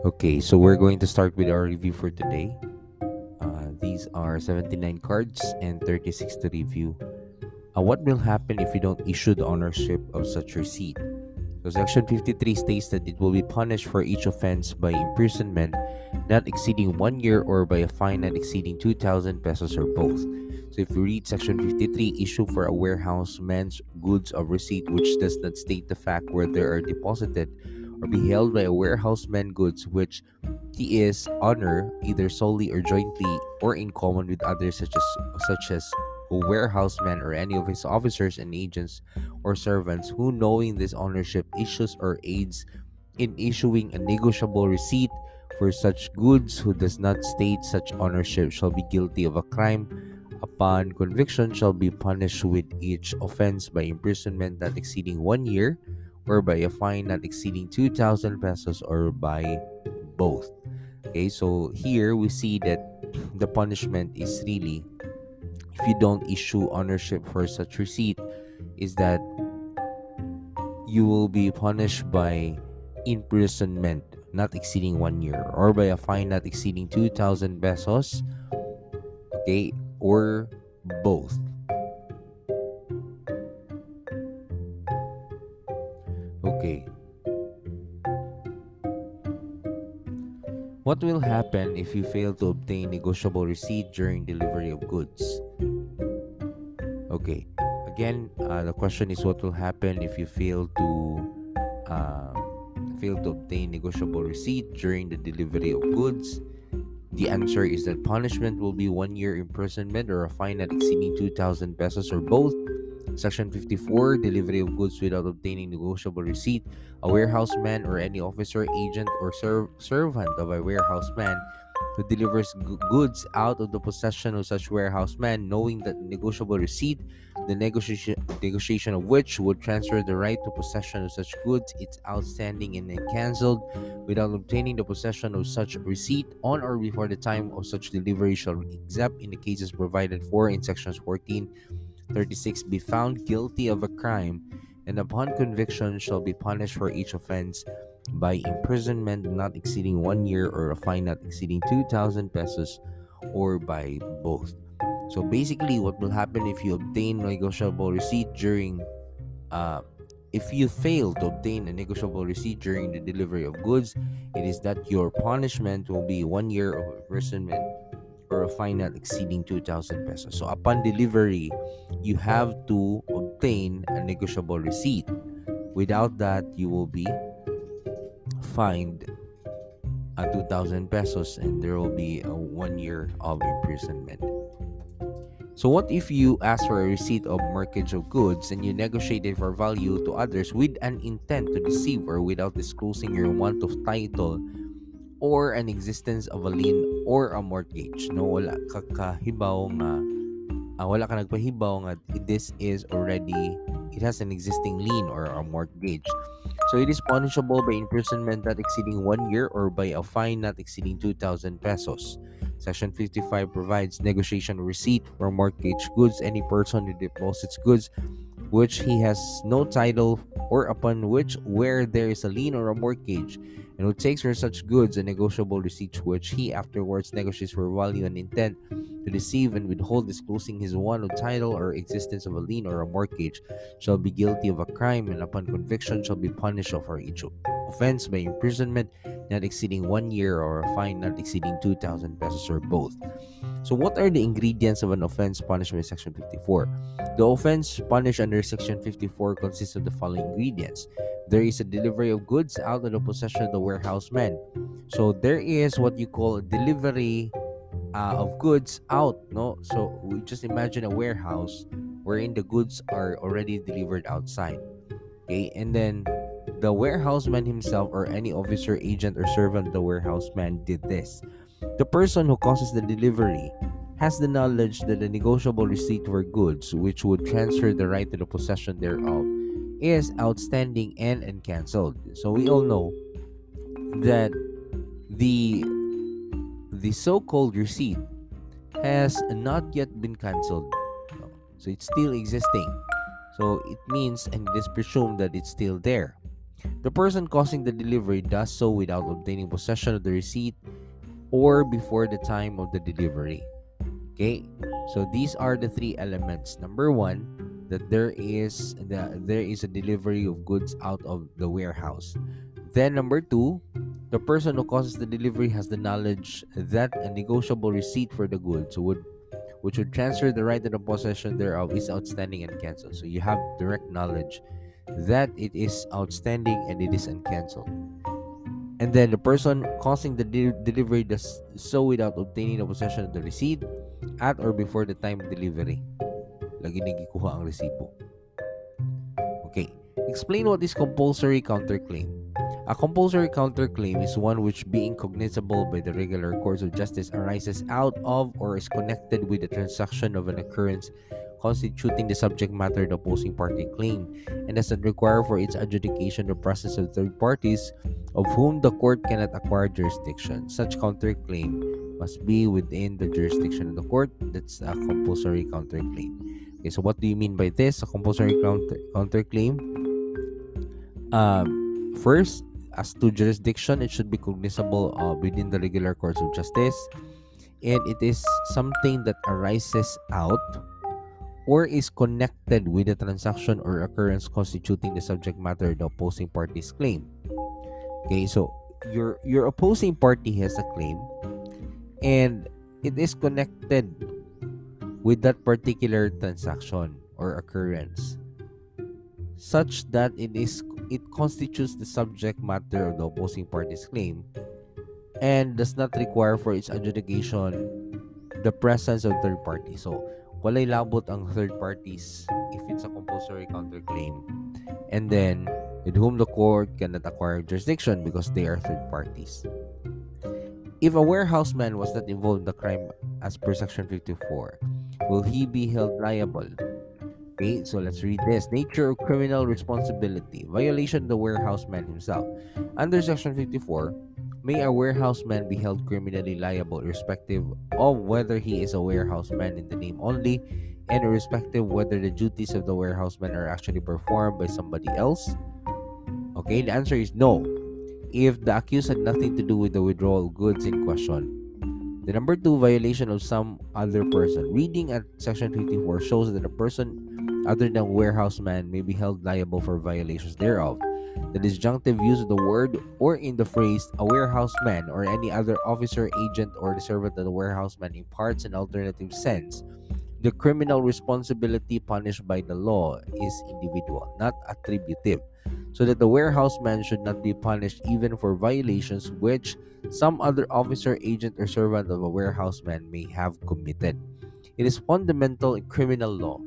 Okay, so we're going to start with our review for today. Uh, these are 79 cards and 36 to review. Uh, what will happen if you don't issue the ownership of such receipt? So section 53 states that it will be punished for each offense by imprisonment not exceeding one year or by a fine not exceeding 2,000 pesos or both. So if you read section 53, issue for a warehouse man's goods of receipt which does not state the fact where they are deposited be held by a warehouseman goods which he is honor either solely or jointly or in common with others such as such as a warehouseman or any of his officers and agents or servants who knowing this ownership issues or aids in issuing a negotiable receipt for such goods who does not state such ownership shall be guilty of a crime upon conviction shall be punished with each offense by imprisonment not exceeding one year or by a fine not exceeding 2,000 pesos or by both. Okay, so here we see that the punishment is really if you don't issue ownership for such receipt is that you will be punished by imprisonment not exceeding one year or by a fine not exceeding 2,000 pesos okay or both Okay. What will happen if you fail to obtain negotiable receipt during delivery of goods? Okay. Again, uh, the question is what will happen if you fail to uh, fail to obtain negotiable receipt during the delivery of goods? The answer is that punishment will be one year imprisonment or a fine not exceeding 2,000 pesos or both Section 54 Delivery of goods without obtaining negotiable receipt. A warehouseman or any officer, agent, or ser- servant of a warehouseman who delivers g- goods out of the possession of such warehouseman, knowing that negotiable receipt, the negotiation, negotiation of which would transfer the right to possession of such goods, its outstanding and cancelled, without obtaining the possession of such receipt on or before the time of such delivery shall, except in the cases provided for in sections 14 36 be found guilty of a crime and upon conviction shall be punished for each offense by imprisonment not exceeding one year or a fine not exceeding 2,000 pesos or by both. So basically, what will happen if you obtain a negotiable receipt during, uh, if you fail to obtain a negotiable receipt during the delivery of goods, it is that your punishment will be one year of imprisonment or a fine not exceeding 2,000 pesos. So upon delivery, you have to obtain a negotiable receipt. Without that, you will be fined at 2,000 pesos and there will be a one year of imprisonment. So what if you ask for a receipt of mortgage of goods and you negotiated for value to others with an intent to deceive or without disclosing your want of title or an existence of a lien or a mortgage no wala ka kahibaw nga uh, wala ka nagpahibaw nga this is already it has an existing lien or a mortgage so it is punishable by imprisonment not exceeding one year or by a fine not exceeding 2,000 pesos. Section 55 provides negotiation receipt for mortgage goods. Any person who deposits goods which he has no title or upon which where there is a lien or a mortgage and who takes for such goods a negotiable receipt which he afterwards negotiates for value and intent to deceive and withhold disclosing his one of title or existence of a lien or a mortgage shall be guilty of a crime and upon conviction shall be punished for each offense by imprisonment not exceeding one year or a fine not exceeding 2,000 pesos or both. So, what are the ingredients of an offense punished by Section 54? The offense punished under Section 54 consists of the following ingredients there is a delivery of goods out of the possession of the warehouseman. So, there is what you call a delivery uh, of goods out. No, so we just imagine a warehouse wherein the goods are already delivered outside. Okay, and then the warehouseman himself or any officer, agent, or servant of the warehouseman did this. The person who causes the delivery has the knowledge that the negotiable receipt for goods, which would transfer the right to the possession thereof, is outstanding and uncancelled. So we all know that the the so-called receipt has not yet been cancelled. So it's still existing. So it means and it is presumed that it's still there. The person causing the delivery does so without obtaining possession of the receipt or before the time of the delivery. Okay, so these are the three elements. Number one, that there is the, there is a delivery of goods out of the warehouse. Then number two, the person who causes the delivery has the knowledge that a negotiable receipt for the goods would which would transfer the right to the possession thereof is outstanding and cancelled. So you have direct knowledge that it is outstanding and it is uncancelled. And then the person causing the de- delivery does so without obtaining the possession of the receipt at or before the time of delivery. Lagi nagikuha ang resibo. Okay. Explain what is compulsory counterclaim. A compulsory counterclaim is one which, being cognizable by the regular course of justice, arises out of or is connected with the transaction of an occurrence constituting the subject matter the opposing party claim, and does not require for its adjudication the presence of third parties of whom the court cannot acquire jurisdiction. Such counterclaim must be within the jurisdiction of the court. That's a compulsory counterclaim. Okay, so what do you mean by this? A compulsory counter counterclaim. Um, first, as to jurisdiction, it should be cognizable uh, within the regular courts of justice, and it is something that arises out or is connected with the transaction or occurrence constituting the subject matter of the opposing party's claim. Okay, so your your opposing party has a claim and it is connected with that particular transaction or occurrence such that it is it constitutes the subject matter of the opposing party's claim and does not require for its adjudication the presence of third party. So, walay labot ang third parties if it's a compulsory counterclaim. And then, with whom the court cannot acquire jurisdiction because they are third parties. If a warehouseman was not involved in the crime as per section 54, will he be held liable? Okay, so let's read this. Nature of criminal responsibility. Violation of the warehouseman himself. Under section 54, may a warehouseman be held criminally liable irrespective of whether he is a warehouseman in the name only and irrespective whether the duties of the warehouseman are actually performed by somebody else? Okay, the answer is no. If the accused had nothing to do with the withdrawal goods in question. The number two violation of some other person. Reading at section 54 shows that a person other than warehouseman may be held liable for violations thereof. The disjunctive use of the word or in the phrase a warehouseman or any other officer, agent, or servant of the warehouseman imparts an alternative sense. The criminal responsibility punished by the law is individual, not attributive, so that the warehouseman should not be punished even for violations which some other officer, agent, or servant of a warehouseman may have committed. It is fundamental in criminal law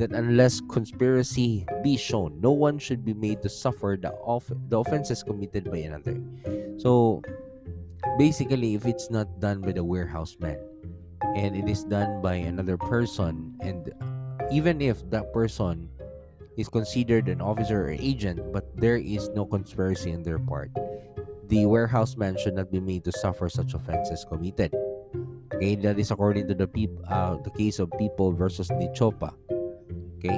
that unless conspiracy be shown, no one should be made to suffer the, off- the offenses committed by another. So, basically, if it's not done by the warehouseman and it is done by another person, and even if that person is considered an officer or agent, but there is no conspiracy on their part, the warehouseman should not be made to suffer such offenses committed. Okay, that is according to the peop- uh, the case of people versus Nichopa. Okay.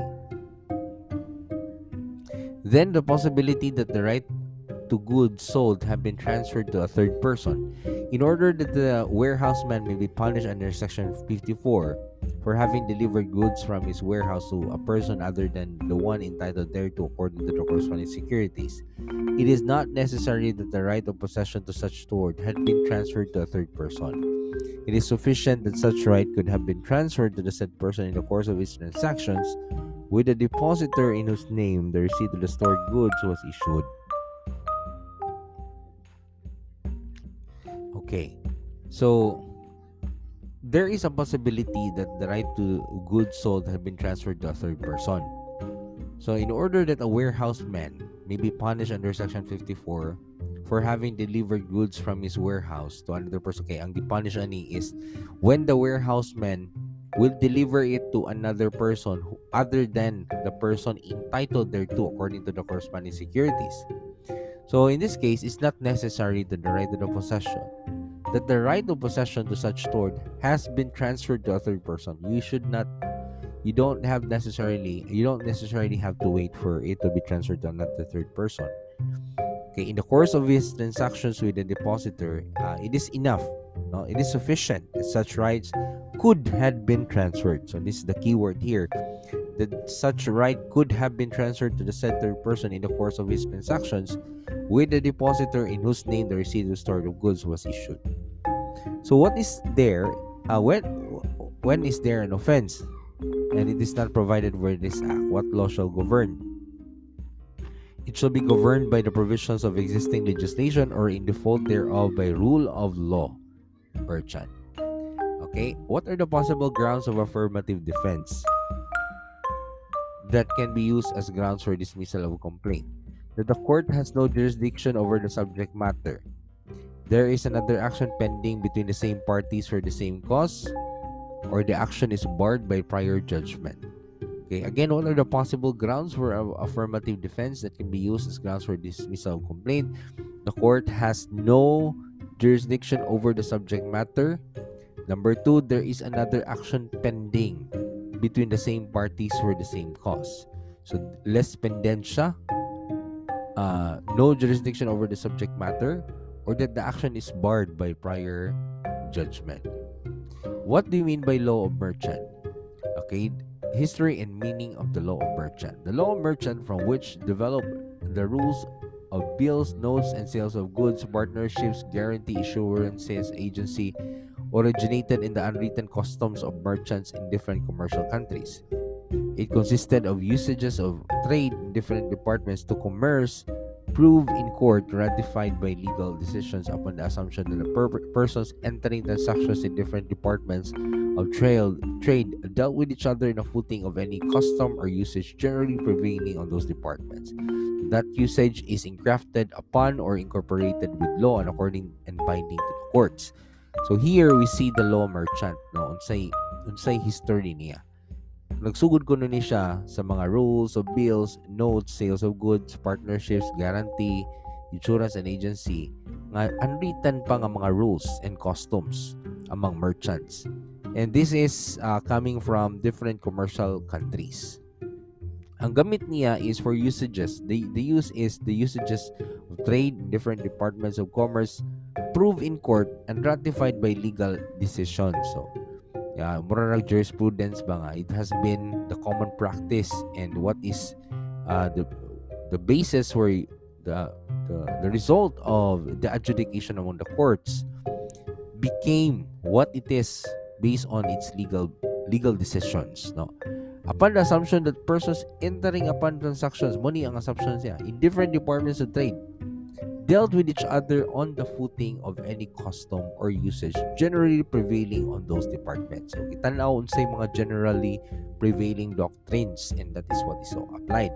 Then the possibility that the right to goods sold have been transferred to a third person. In order that the warehouseman may be punished under section 54 for having delivered goods from his warehouse to a person other than the one entitled thereto according to the corresponding securities, it is not necessary that the right of possession to such store had been transferred to a third person. It is sufficient that such right could have been transferred to the said person in the course of its transactions with the depositor in whose name the receipt of the stored goods was issued. Okay, so there is a possibility that the right to goods sold have been transferred to a third person. So, in order that a warehouseman may be punished under Section 54 for having delivered goods from his warehouse to another person, okay, ang punish ani is when the warehouseman will deliver it to another person who, other than the person entitled thereto according to the corresponding securities. So, in this case, it's not necessary that the right of the possession that the right of possession to such stored has been transferred to a third person. You should not you don't have necessarily you don't necessarily have to wait for it to be transferred to another third person. Okay, in the course of his transactions with the depositor, uh, it is enough. No? It is sufficient that such rights could have been transferred. So this is the key word here. That such right could have been transferred to the said third person in the course of his transactions with the depositor in whose name the receipt of stored of goods was issued. So what is there? Uh, when when is there an offense, and it is not provided for this act? What law shall govern? It shall be governed by the provisions of existing legislation or in default thereof by rule of law. Merchant. Okay, what are the possible grounds of affirmative defense that can be used as grounds for dismissal of a complaint? That the court has no jurisdiction over the subject matter. There is another action pending between the same parties for the same cause, or the action is barred by prior judgment. Okay, again, what are the possible grounds for affirmative defense that can be used as grounds for dismissal of complaint? The court has no jurisdiction over the subject matter. Number two, there is another action pending between the same parties for the same cause. So, litis pendentia, uh, no jurisdiction over the subject matter, or that the action is barred by prior judgment. What do you mean by law of merchant? Okay, history and meaning of the law of merchant. The law of merchant from which developed the rules of bills, notes, and sales of goods, partnerships, guarantee, assurances, agency originated in the unwritten customs of merchants in different commercial countries. It consisted of usages of trade in different departments to commerce, proved in court, ratified by legal decisions upon the assumption that the per- persons entering transactions in different departments of trade, trade dealt with each other in a footing of any custom or usage generally prevailing on those departments. That usage is engrafted upon or incorporated with law and according and binding to the courts. So here we see the law merchant, no? Unsay unsay history niya. Nagsugod ko ni siya sa mga rules of bills, notes, sales of goods, partnerships, guarantee, insurance and agency nga unwritten pa nga mga rules and customs among merchants. And this is uh, coming from different commercial countries. Ang gamit niya is for usages. The, the use is the usages of trade in different departments of commerce proved in court and ratified by legal decisions. So, yeah, mura jurisprudence ba nga, it has been the common practice and what is uh, the the basis for the, the the result of the adjudication among the courts became what it is based on its legal legal decisions no upon the assumption that persons entering upon transactions money ang assumption siya in different departments of trade dealt with each other on the footing of any custom or usage generally prevailing on those departments. So, kitanaw unsay mga generally prevailing doctrines and that is what is so applied.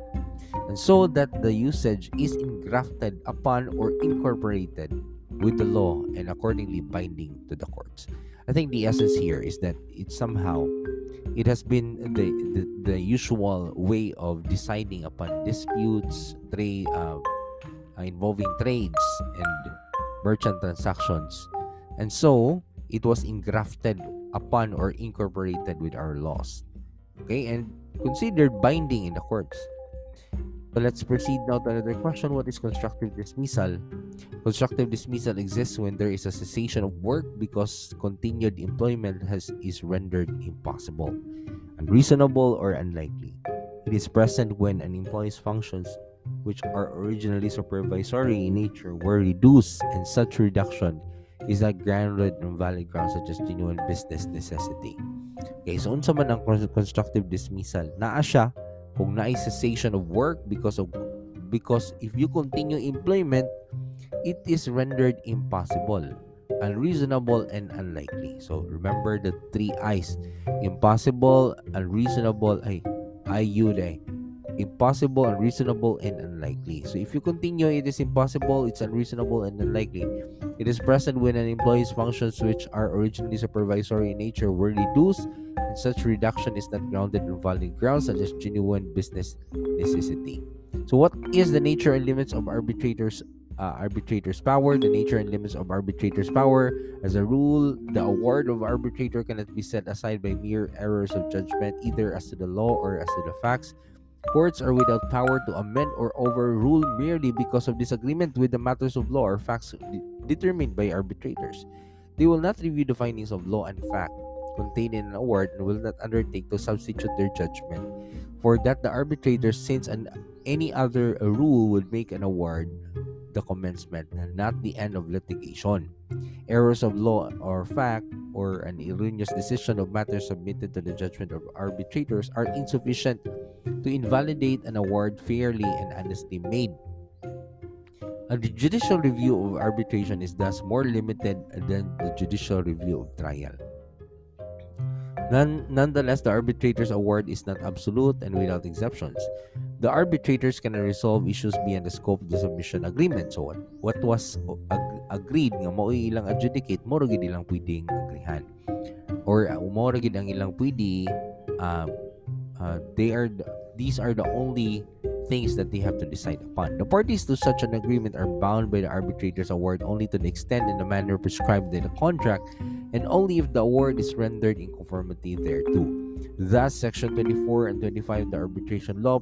And so that the usage is engrafted upon or incorporated with the law and accordingly binding to the courts. I think the essence here is that it somehow it has been the, the, the usual way of deciding upon disputes, trade, uh, uh, involving trades and merchant transactions. And so, it was engrafted upon or incorporated with our laws. Okay, and considered binding in the courts. So let's proceed now to another question. What is constructive dismissal? Constructive dismissal exists when there is a cessation of work because continued employment has is rendered impossible, unreasonable, or unlikely. It is present when an employee's functions which are originally supervisory in nature were reduced and such reduction is not grounded on valid grounds such as genuine business necessity. Okay, so unsa man ang constructive dismissal? Naa siya kung na cessation of work because of because if you continue employment, it is rendered impossible, unreasonable, and unlikely. So remember the three I's: impossible, unreasonable, ay, IU day impossible, unreasonable, and unlikely. So if you continue, it is impossible, it's unreasonable, and unlikely. It is present when an employee's functions, which are originally supervisory in nature, were reduced, and such reduction is not grounded in valid grounds such as genuine business necessity. So, what is the nature and limits of arbitrators? Uh, arbitrator's power, the nature and limits of arbitrator's power. As a rule, the award of arbitrator cannot be set aside by mere errors of judgment, either as to the law or as to the facts Courts are without power to amend or overrule merely because of disagreement with the matters of law or facts determined by arbitrators. They will not review the findings of law and fact contained in an award and will not undertake to substitute their judgment. For that, the arbitrator, since an, any other uh, rule would make an award the commencement and not the end of litigation. Errors of law or fact or an erroneous decision of matters submitted to the judgment of arbitrators are insufficient to invalidate an award fairly and honestly made. A judicial review of arbitration is thus more limited than the judicial review of trial. None, nonetheless, the arbitrator's award is not absolute and without exceptions. The arbitrators can resolve issues beyond the scope of the submission agreement. So, what, what was ag- agreed nga mao ilang adjudicate, mo gid ilang pwedeng agrihan. Or uh, mo gid ang ilang pwede uh, uh, they are the, these are the only things that they have to decide upon. The parties to such an agreement are bound by the arbitrator's award only to the extent and the manner prescribed in the contract and only if the award is rendered in conformity thereto. Thus, Section 24 and 25 of the arbitration law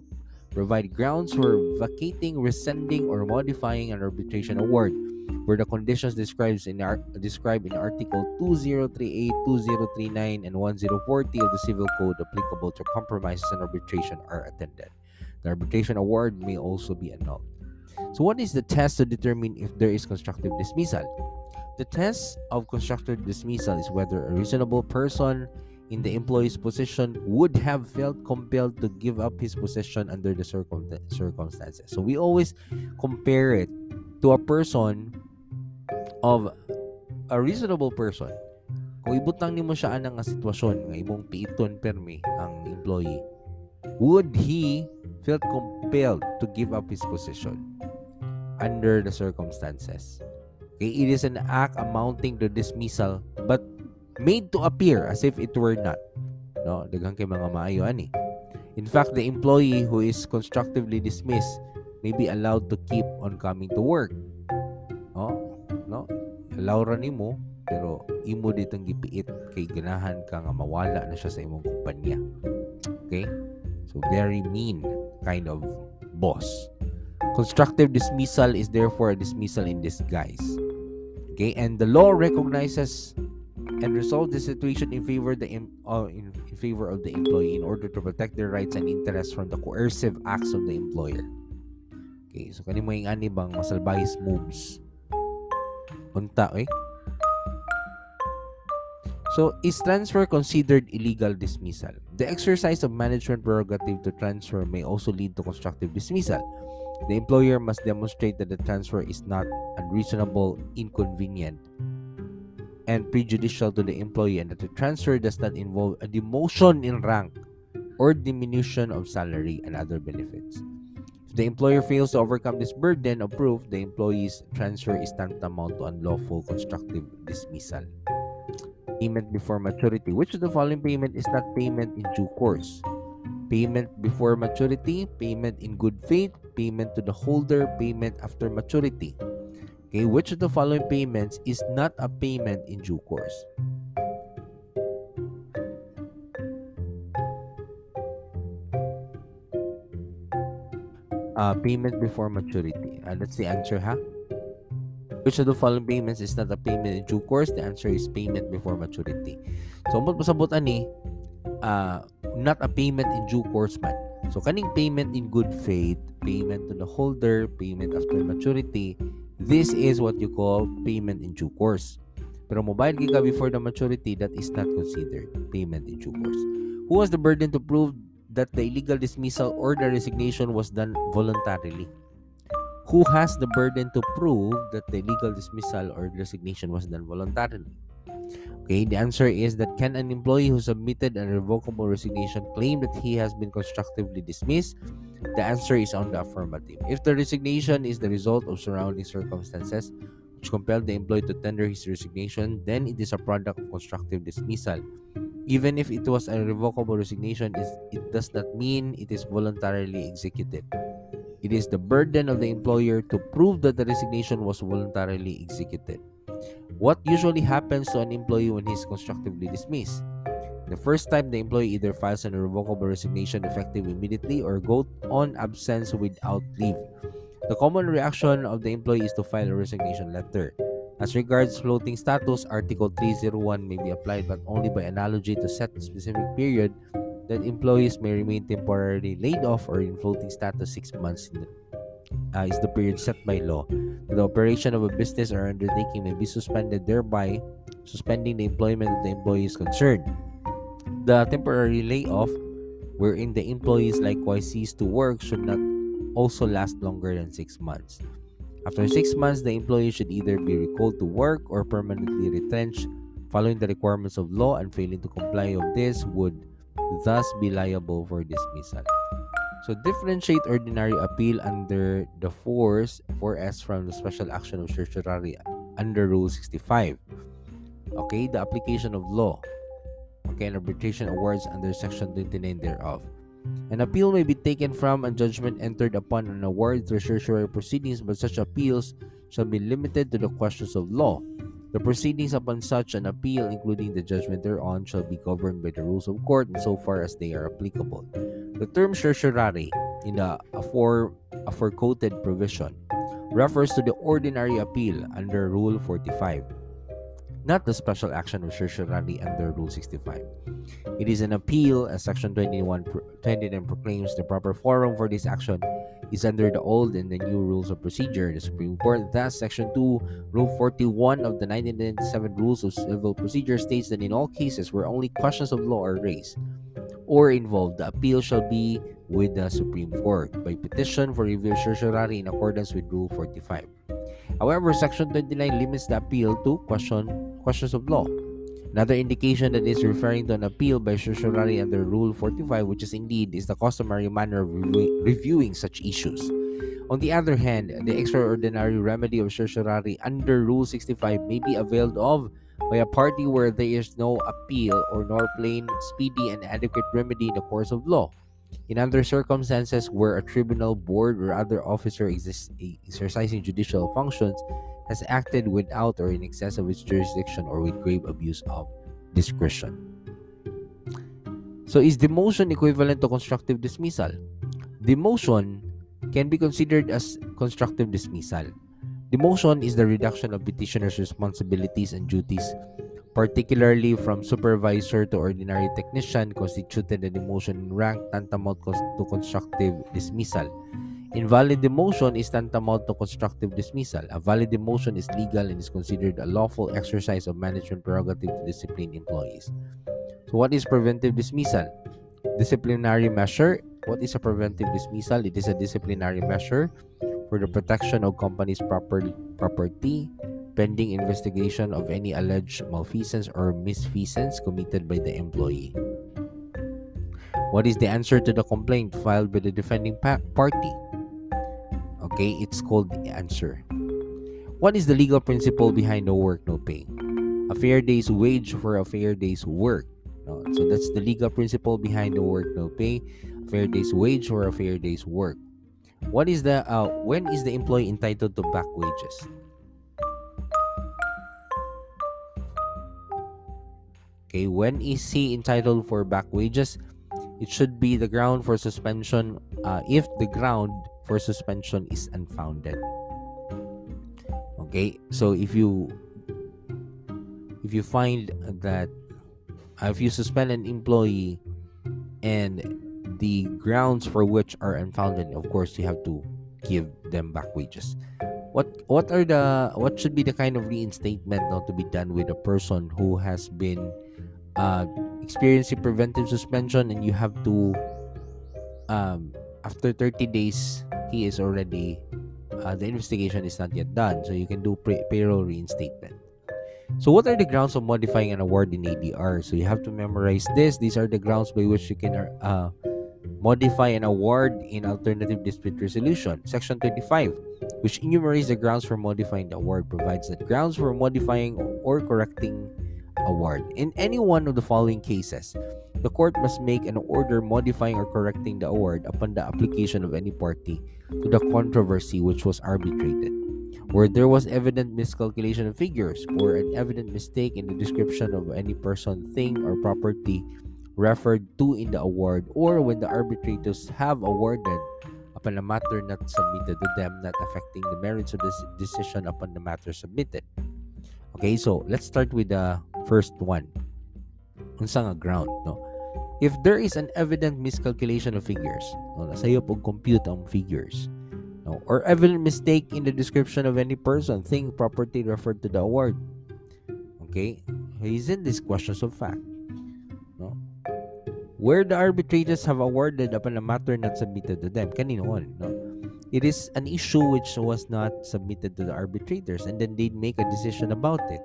provide grounds for vacating, rescinding, or modifying an arbitration award where the conditions described in, ar- described in Article 2038, 2039, and 1040 of the Civil Code applicable to compromises and arbitration are attended. The arbitration award may also be annulled. So, what is the test to determine if there is constructive dismissal? The test of constructive dismissal is whether a reasonable person in the employee's position would have felt compelled to give up his position under the circum- circumstances. So we always compare it to a person of a reasonable person. Kung ibutang nimo siya anang nga sitwasyon nga imong piiton permi ang employee, would he felt compelled to give up his position under the circumstances? Okay, it is an act amounting to dismissal but made to appear as if it were not. No, daghang kay mga maayo ani. In fact, the employee who is constructively dismissed may be allowed to keep on coming to work. Oh, no? Allow ra nimo pero imo ditong gipiit kay ganahan ka nga mawala na siya sa imong kumpanya. Okay? So very mean kind of boss. Constructive dismissal is therefore a dismissal in disguise. Okay, and the law recognizes and resolves the situation in favor the uh, in, in favor of the employee in order to protect their rights and interests from the coercive acts of the employer. Okay, so kani mo yung ani bang masalbayis moves. Unta, eh? So, is transfer considered illegal dismissal? The exercise of management prerogative to transfer may also lead to constructive dismissal. The employer must demonstrate that the transfer is not unreasonable, inconvenient, and prejudicial to the employee and that the transfer does not involve a demotion in rank or diminution of salary and other benefits. If the employer fails to overcome this burden of proof, the employee's transfer is tantamount to unlawful constructive dismissal. Payment before maturity. Which of the following payment is not payment in due course? Payment before maturity, payment in good faith, payment to the holder, payment after maturity. Okay, which of the following payments is not a payment in due course? Uh, payment before maturity. Uh, that's the answer, huh? Which of the following payments is not a payment in due course? The answer is payment before maturity. So, mo pasabot ani, uh, not a payment in due course man. So, kaning payment in good faith, payment to the holder, payment after maturity, this is what you call payment in due course. Pero mobile ka before the maturity, that is not considered payment in due course. Who has the burden to prove that the illegal dismissal or the resignation was done voluntarily? Who has the burden to prove that the legal dismissal or resignation was done voluntarily? Okay, the answer is that can an employee who submitted a revocable resignation claim that he has been constructively dismissed? The answer is on the affirmative. If the resignation is the result of surrounding circumstances which compelled the employee to tender his resignation, then it is a product of constructive dismissal. Even if it was a revocable resignation, it does not mean it is voluntarily executed. It is the burden of the employer to prove that the resignation was voluntarily executed. What usually happens to an employee when he is constructively dismissed? The first time the employee either files an irrevocable resignation effective immediately or go on absence without leave. The common reaction of the employee is to file a resignation letter. As regards floating status, Article 301 may be applied but only by analogy to set a specific period that employees may remain temporarily laid off or in floating status six months in, uh, is the period set by law. The operation of a business or undertaking may be suspended, thereby suspending the employment of the employees concerned. The temporary layoff, wherein the employees likewise cease to work, should not also last longer than six months. After six months, the employee should either be recalled to work or permanently retrenched following the requirements of law and failing to comply of this would thus be liable for dismissal. So differentiate ordinary appeal under the force 4S from the special action of certiorari under Rule 65. Okay, the application of law. Okay, and arbitration awards under Section 29 thereof. An appeal may be taken from a judgment entered upon an award through certiorari proceedings, but such appeals shall be limited to the questions of law the proceedings upon such an appeal, including the judgment thereon, shall be governed by the rules of court insofar as they are applicable. The term certiorari in the afore, aforequoted provision refers to the ordinary appeal under Rule 45, not the special action of certiorari under Rule 65. It is an appeal, as Section 21 29 proclaims the proper forum for this action is under the old and the new rules of procedure. The Supreme Court, thus, Section 2, Rule 41 of the 1997 Rules of Civil Procedure states that in all cases where only questions of law are raised or involved, the appeal shall be with the Supreme Court by petition for review of certiorari in accordance with Rule 45. However, Section 29 limits the appeal to question questions of law. Another indication that is referring to an appeal by certiorari under Rule 45, which is indeed is the customary manner of reviewing such issues. On the other hand, the extraordinary remedy of certiorari under Rule 65 may be availed of by a party where there is no appeal or nor plain, speedy, and adequate remedy in the course of law. In other circumstances where a tribunal, board, or other officer exercising judicial functions has acted without or in excess of its jurisdiction or with grave abuse of discretion. So, is demotion equivalent to constructive dismissal? Demotion can be considered as constructive dismissal. Demotion is the reduction of petitioner's responsibilities and duties, particularly from supervisor to ordinary technician, constituted a demotion in rank tantamount to constructive dismissal. Invalid demotion is tantamount to constructive dismissal. A valid demotion is legal and is considered a lawful exercise of management prerogative to discipline employees. So, what is preventive dismissal? Disciplinary measure. What is a preventive dismissal? It is a disciplinary measure for the protection of company's property, property pending investigation of any alleged malfeasance or misfeasance committed by the employee. What is the answer to the complaint filed by the defending pa- party? Okay, it's called the answer. What is the legal principle behind no work, no pay? A fair day's wage for a fair day's work. No, so that's the legal principle behind no work, no pay. A fair day's wage for a fair day's work. What is the uh, when is the employee entitled to back wages? Okay, when is he entitled for back wages? It should be the ground for suspension uh, if the ground for suspension is unfounded. Okay, so if you if you find that uh, if you suspend an employee and the grounds for which are unfounded, of course you have to give them back wages. What what are the what should be the kind of reinstatement now to be done with a person who has been uh, experiencing preventive suspension and you have to um, after 30 days he is already uh, the investigation is not yet done. So you can do pay- payroll reinstatement. So what are the grounds of modifying an award in adr so you have to memorize this. These are the grounds by which you can uh, modify an award in alternative dispute resolution section 25 which enumerates the grounds for modifying the award provides that grounds for modifying or correcting award. In any one of the following cases the court must make an order modifying or correcting the award upon the application of any party to the controversy which was arbitrated. where there was evident miscalculation of figures or an evident mistake in the description of any person, thing, or property referred to in the award, or when the arbitrators have awarded upon a matter not submitted to them, not affecting the merits of this decision upon the matter submitted. Okay, so let's start with the first one. Unsa nga ground, no? If there is an evident miscalculation of figures, no, nasayo pag compute ang figures, no, or evident mistake in the description of any person, thing, property referred to the award. Okay, isn't this questions of fact? No, where the arbitrators have awarded upon a matter not submitted to them. Kanino on, no? It is an issue which was not submitted to the arbitrators and then they'd make a decision about it.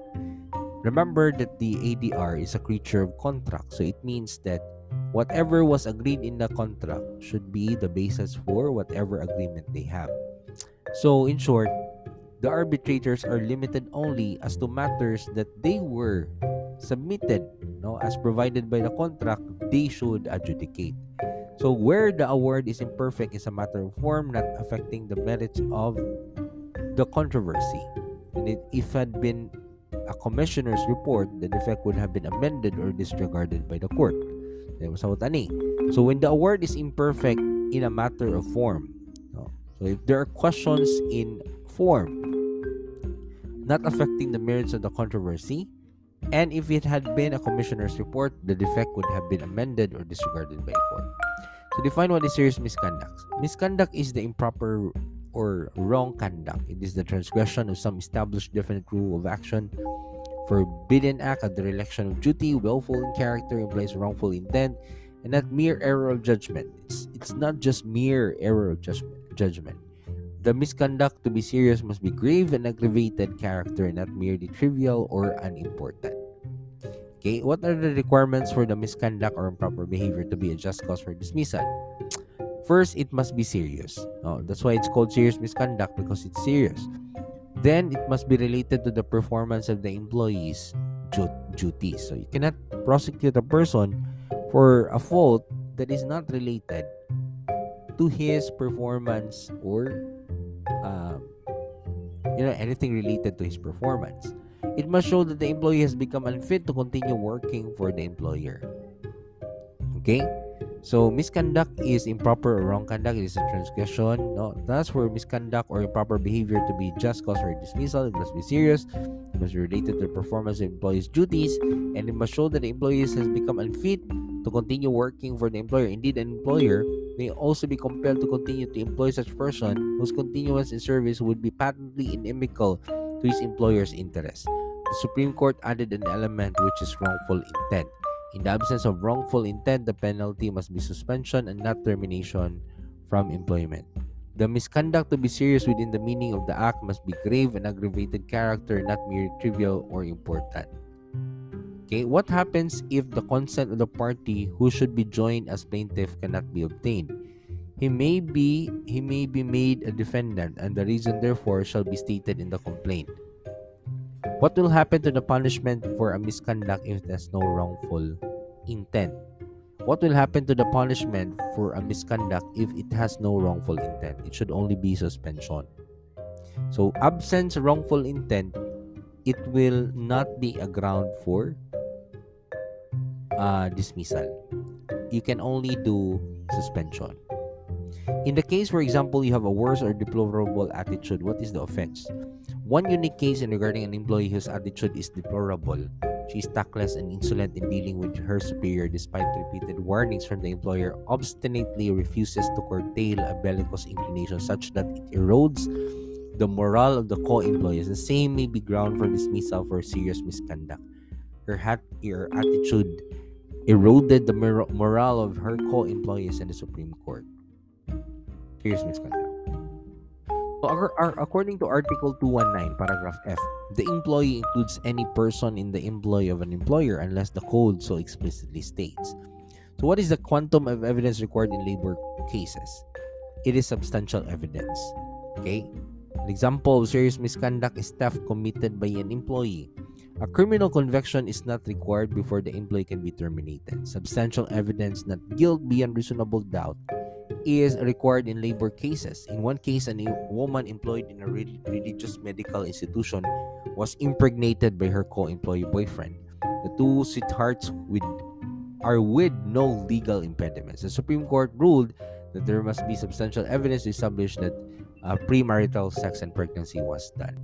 Remember that the ADR is a creature of contract, so it means that whatever was agreed in the contract should be the basis for whatever agreement they have. So, in short, the arbitrators are limited only as to matters that they were submitted no as provided by the contract they should adjudicate. So where the award is imperfect is a matter of form not affecting the merits of the controversy. And if it, if had been a commissioner's report the defect would have been amended or disregarded by the court so when the award is imperfect in a matter of form no? so if there are questions in form not affecting the merits of the controversy and if it had been a commissioner's report, the defect would have been amended or disregarded by court. To define what is serious misconduct. Misconduct is the improper or wrong conduct. It is the transgression of some established definite rule of action. Forbidden act of the dereliction of duty, willful in character, implies wrongful intent, and not mere error of judgment. It's, it's not just mere error of judgment. judgment. The misconduct to be serious must be grave and aggravated character, not merely trivial or unimportant. Okay, what are the requirements for the misconduct or improper behavior to be a just cause for dismissal? First, it must be serious. Oh, that's why it's called serious misconduct because it's serious. Then, it must be related to the performance of the employee's duties. So, you cannot prosecute a person for a fault that is not related to his performance or um, you know anything related to his performance. It must show that the employee has become unfit to continue working for the employer. Okay? So misconduct is improper or wrong conduct. It is a transgression. No, that's for misconduct or improper behavior to be just cause for dismissal. It must be serious. It must be related to the performance of employee's duties, and it must show that the employee has become unfit to continue working for the employer. Indeed, an employer may also be compelled to continue to employ such person whose continuance in service would be patently inimical to his employer's interest. The Supreme Court added an element which is wrongful intent. In the absence of wrongful intent, the penalty must be suspension and not termination from employment. The misconduct to be serious within the meaning of the act must be grave and aggravated character, not mere trivial or important. Okay, what happens if the consent of the party who should be joined as plaintiff cannot be obtained? He may be he may be made a defendant and the reason therefore shall be stated in the complaint. What will happen to the punishment for a misconduct if there's no wrongful intent? What will happen to the punishment for a misconduct if it has no wrongful intent? It should only be suspension. So, absence wrongful intent, it will not be a ground for uh, dismissal. You can only do suspension. In the case, for example, you have a worse or deplorable attitude, what is the offense? One unique case in regarding an employee whose attitude is deplorable. She is tactless and insolent in dealing with her superior despite repeated warnings from the employer, obstinately refuses to curtail a bellicose inclination such that it erodes the morale of the co-employees. The same may be ground for dismissal for serious misconduct. Her, hat, her attitude eroded the morale of her co-employees in the Supreme Court. Here's misconduct. So, according to Article 219, paragraph F, the employee includes any person in the employ of an employer unless the code so explicitly states. So, what is the quantum of evidence required in labor cases? It is substantial evidence. Okay? An example of serious misconduct is theft committed by an employee a criminal conviction is not required before the employee can be terminated. Substantial evidence, not guilt beyond reasonable doubt, is required in labor cases. In one case, a woman employed in a religious medical institution was impregnated by her co-employee boyfriend. The two sweethearts with are with no legal impediments. The Supreme Court ruled that there must be substantial evidence to establish that uh, premarital sex and pregnancy was done.